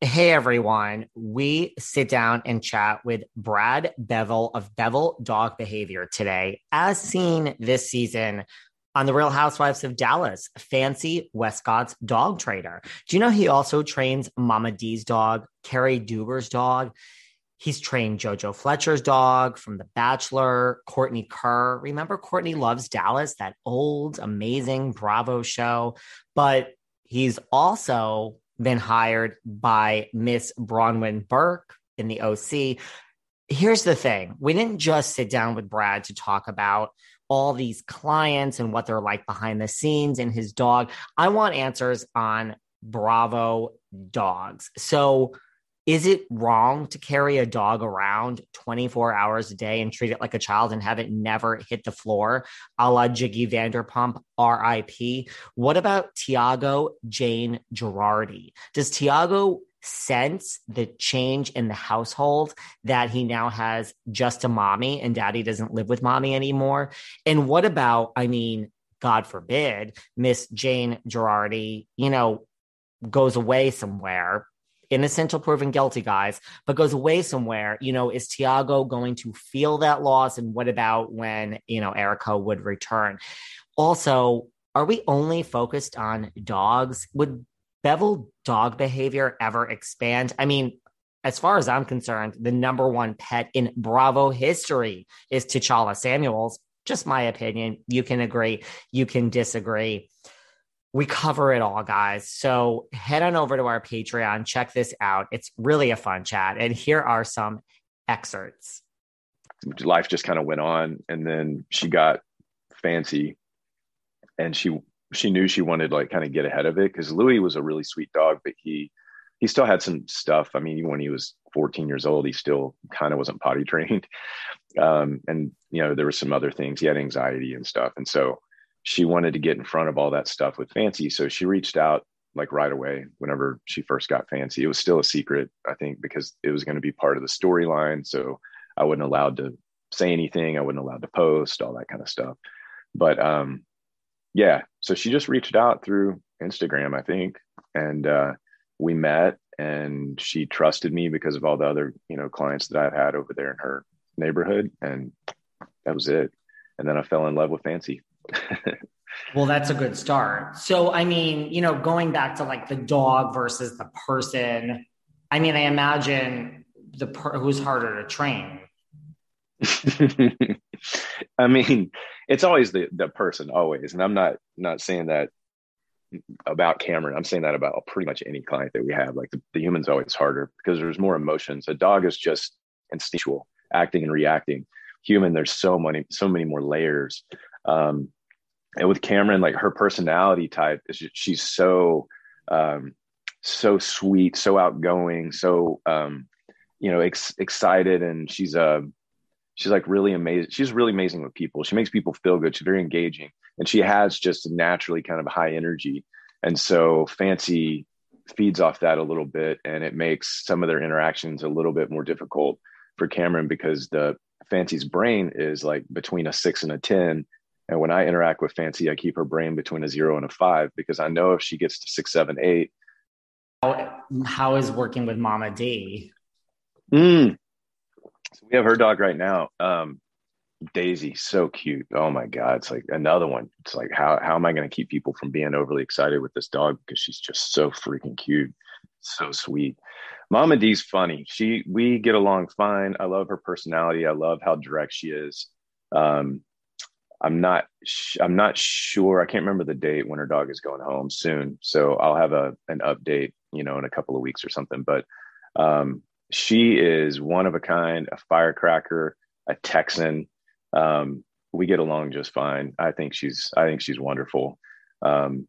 Hey everyone, we sit down and chat with Brad Bevill of Bevill Dog Behavior today, as seen this season on The Real Housewives of Dallas, Fanci Westcott's dog trainer. Do you know he also trains Mama D's dog, Cary Deuber's dog? He's trained JoJo Fletcher's dog from The Bachelor, Courtney Kerr. Remember Courtney Loves Dallas, that old, amazing Bravo show? But he's also been hired by Miss Braunwyn Burke in the OC. Here's the thing we didn't just sit down with Brad to talk about all these clients and what they're like behind the scenes and his dog. I want answers on Bravo dogs. So, is it wrong to carry a dog around 24 hours a day and treat it like a child and have it never hit the floor, a la Giggy Vanderpump, RIP? What about Tiago Jayne Girardi? Does Tiago sense the change in the household that he now has just a mommy and daddy doesn't live with mommy anymore? And what about, I mean, God forbid, Miss Jayne Girardi, you know, goes away somewhere innocent till proven guilty, guys, but goes away somewhere, you know, is Tiago going to feel that loss? And what about when, you know, Erika would return? Also, are we only focused on dogs? Would Bevill dog behavior ever expand? I mean, as far as I'm concerned, the number one pet in Bravo history is T'Challa Samuels. Just my opinion. You can agree, you can disagree we cover it all, guys. So head on over to our Patreon, check this out. It's really a fun chat. And here are some excerpts. Life just kind of went on, and then she got Fanci, and she she knew she wanted like kind of get ahead of it because Louis was a really sweet dog, but he he still had some stuff. I mean, when he was 14 years old, he still kind of wasn't potty trained, um, and you know there were some other things. He had anxiety and stuff, and so she wanted to get in front of all that stuff with Fanci. So she reached out like right away whenever she first got Fanci. It was still a secret, I think, because it was going to be part of the storyline. So I wasn't allowed to say anything. I wasn't allowed to post, all that kind of stuff. But um, yeah, so she just reached out through Instagram, I think, and uh, we met. And she trusted me because of all the other, you know, clients that I've had over there in her neighborhood, and that was it. And then I fell in love with Fanci. Well, that's a good start. So, I mean, you know, going back to like the dog versus the person, I mean, I imagine the per- who's harder to train. I mean, it's always the the person, always, and I'm not not saying that about Kameron. I'm saying that about pretty much any client that we have. Like the, the human's always harder because there's more emotions. A dog is just instinctual, acting and reacting. Human, there's so many so many more layers. Um, and with Kameron, like her personality type is just, she's so um, so sweet, so outgoing, so um, you know ex- excited, and she's uh, she's like really amazing. She's really amazing with people. She makes people feel good. She's very engaging, and she has just naturally kind of high energy. And so Fanci feeds off that a little bit, and it makes some of their interactions a little bit more difficult for Kameron because the Fanci's brain is like between a six and a ten, and when I interact with Fanci, I keep her brain between a zero and a five because I know if she gets to six, seven, eight. How, how is working with Mama D? Mm. So we have her dog right now. Um, Daisy, so cute. Oh my God. It's like another one. It's like, how, how am I going to keep people from being overly excited with this dog? Because she's just so freaking cute. so sweet. Mama D's funny. She we get along fine. I love her personality. I love how direct she is. Um, I'm not sh- I'm not sure. I can't remember the date when her dog is going home soon. So I'll have a an update, you know, in a couple of weeks or something. But um, she is one of a kind, a firecracker, a Texan. Um, we get along just fine. I think she's I think she's wonderful. Um,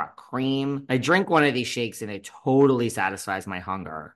cream. I drink one of these shakes and it totally satisfies my hunger.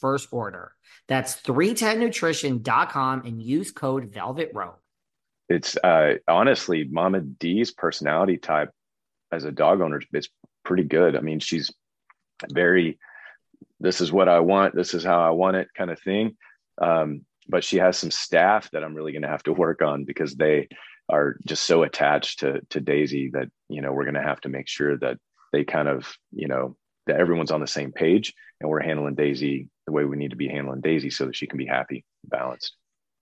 first order. That's 310nutrition.com and use code Velvet Rope. It's uh, honestly Mama D's personality type as a dog owner is pretty good. I mean, she's very, this is what I want, this is how I want it kind of thing. Um, but she has some staff that I'm really going to have to work on because they are just so attached to to Daisy that you know we're going to have to make sure that they kind of you know that everyone's on the same page and we're handling Daisy the way we need to be handling Daisy so that she can be happy, balanced.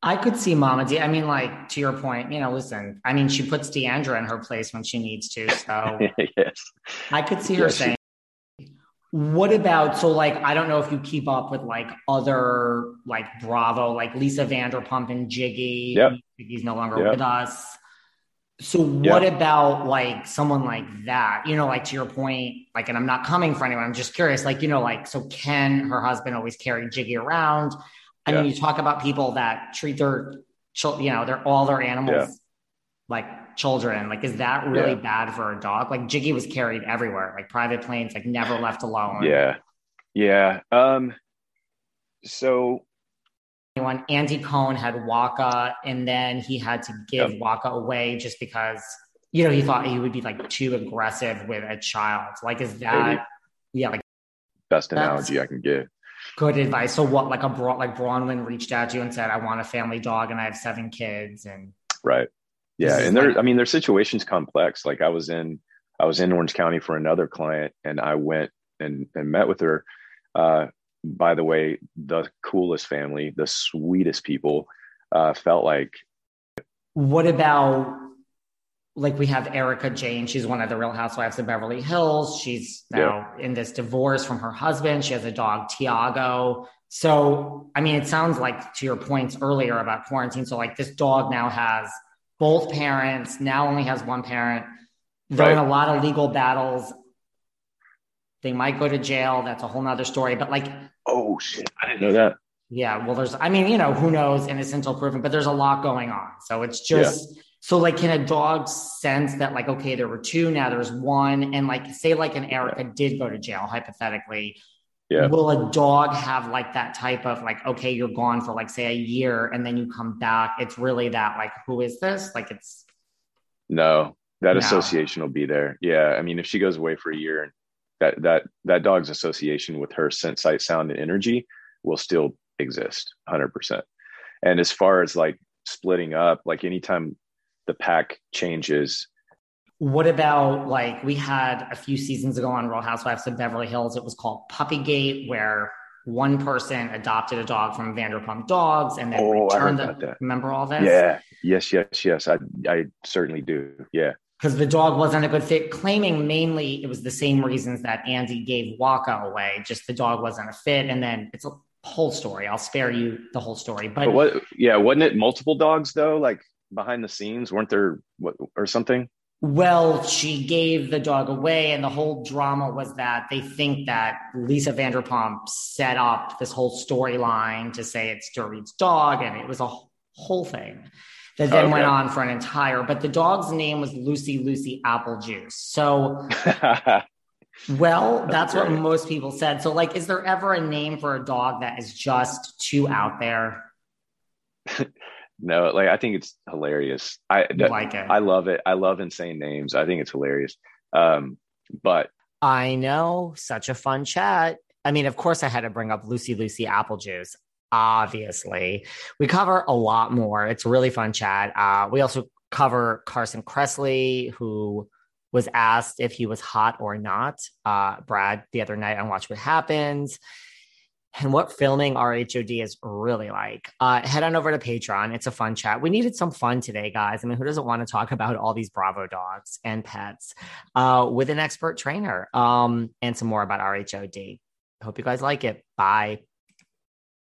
I could see Mama D. I mean, like to your point, you know, listen, I mean, she puts D'Andra in her place when she needs to. So yes, I could see her Yes, she- saying, what about so like I don't know if you keep up with like other like Bravo, like Lisa Vanderpump and Giggy. Yep. Giggy's no longer Yep. with us. So what about like someone like that? You know, like to your point, like, and I'm not coming for anyone. I'm just curious, like, you know, like, so can her husband, always carry Giggy around. I mean, you talk about people that treat their, you know, they're all their animals Yeah. like children. Like, is that really Yeah. bad for a dog? Like, Giggy was carried everywhere, like private planes, like never left alone. yeah, yeah. Um, so When Andy Cohen had Wacha, and then he had to give Yep. Wacha away just because, you know, he thought he would be like too aggressive with a child. Like, is that, Maybe. yeah, like best analogy I can give. good advice? So, what, like a broad, like Braunwyn reached out to you and said, I want a family dog and I have seven kids. And Right. Yeah, and there. like- I mean, their situation's complex. Like I was in, I was in Orange County for another client, and I went and and met with her. Uh, by the way, the coolest family, the sweetest people. Uh, felt like what about, like, we have Erika Jayne. She's one of the Real Housewives of Beverly Hills. She's now in this divorce from her husband. She has a dog, Tiago. So, I mean, it sounds like to your points earlier about quarantine. So, like, this dog now has both parents, now only has one parent. They're in a lot of legal battles. They might go to jail. That's a whole nother story. But, like, oh shit, I didn't know that. yeah, well, there's, I mean, you know, who knows, innocent until proven, but there's a lot going on. So it's just, so like, can a dog sense that, like, okay, there were two, now there's one, and like, say, like, an Erika did go to jail, hypothetically, Yeah. will a dog have like that type of, like, okay, you're gone for like, say, a year, and then you come back? It's really that, like, who is this? Like, it's, No, that No. association will be there. Yeah, I mean, if she goes away for a year, that that that dog's association with her sense, sight, sound, and energy will still exist, hundred percent. And as far as like splitting up, like anytime the pack changes, What about like we had a few seasons ago on Real Housewives of Beverly Hills? It was called Puppygate, where one person adopted a dog from Vanderpump Dogs and then Oh, returned heard the. that. Remember all this? yeah, yes, yes, yes, I I certainly do. Yeah, Because the dog wasn't a good fit, claiming mainly it was the same reasons that Andy gave Wacha away. Just the dog wasn't a fit, and then it's a whole story. I'll spare you the whole story, but, but what? Yeah, wasn't it multiple dogs though? Like behind the scenes, weren't there what or something? Well, she gave the dog away, and the whole drama was that they think that Lisa Vanderpump set up this whole storyline to say it's Dorit's dog, and it was a whole thing that then okay. went on for an entire. But the dog's name was Lucy Lucy Apple Juice. So, well, that's, that's what most people said. So, like, is there ever a name for a dog that is just too out there? no, like I think it's hilarious. I like it. I love it. I love insane names. I think it's hilarious. Um, but I know such a fun chat. I mean, of course, I had to bring up Lucy Lucy Apple Juice. Obviously, we cover a lot more. It's a really fun chat. Uh, we also cover Carson Kressley, who was asked if he was hot or not. Uh, Brad the other night on Watch What Happens and what filming RHOD is really like. Uh, head on over to Patreon. It's a fun chat. We needed some fun today, guys. I mean, who doesn't want to talk about all these Bravo dogs and pets uh, with an expert trainer um, and some more about RHOD? Hope you guys like it. Bye.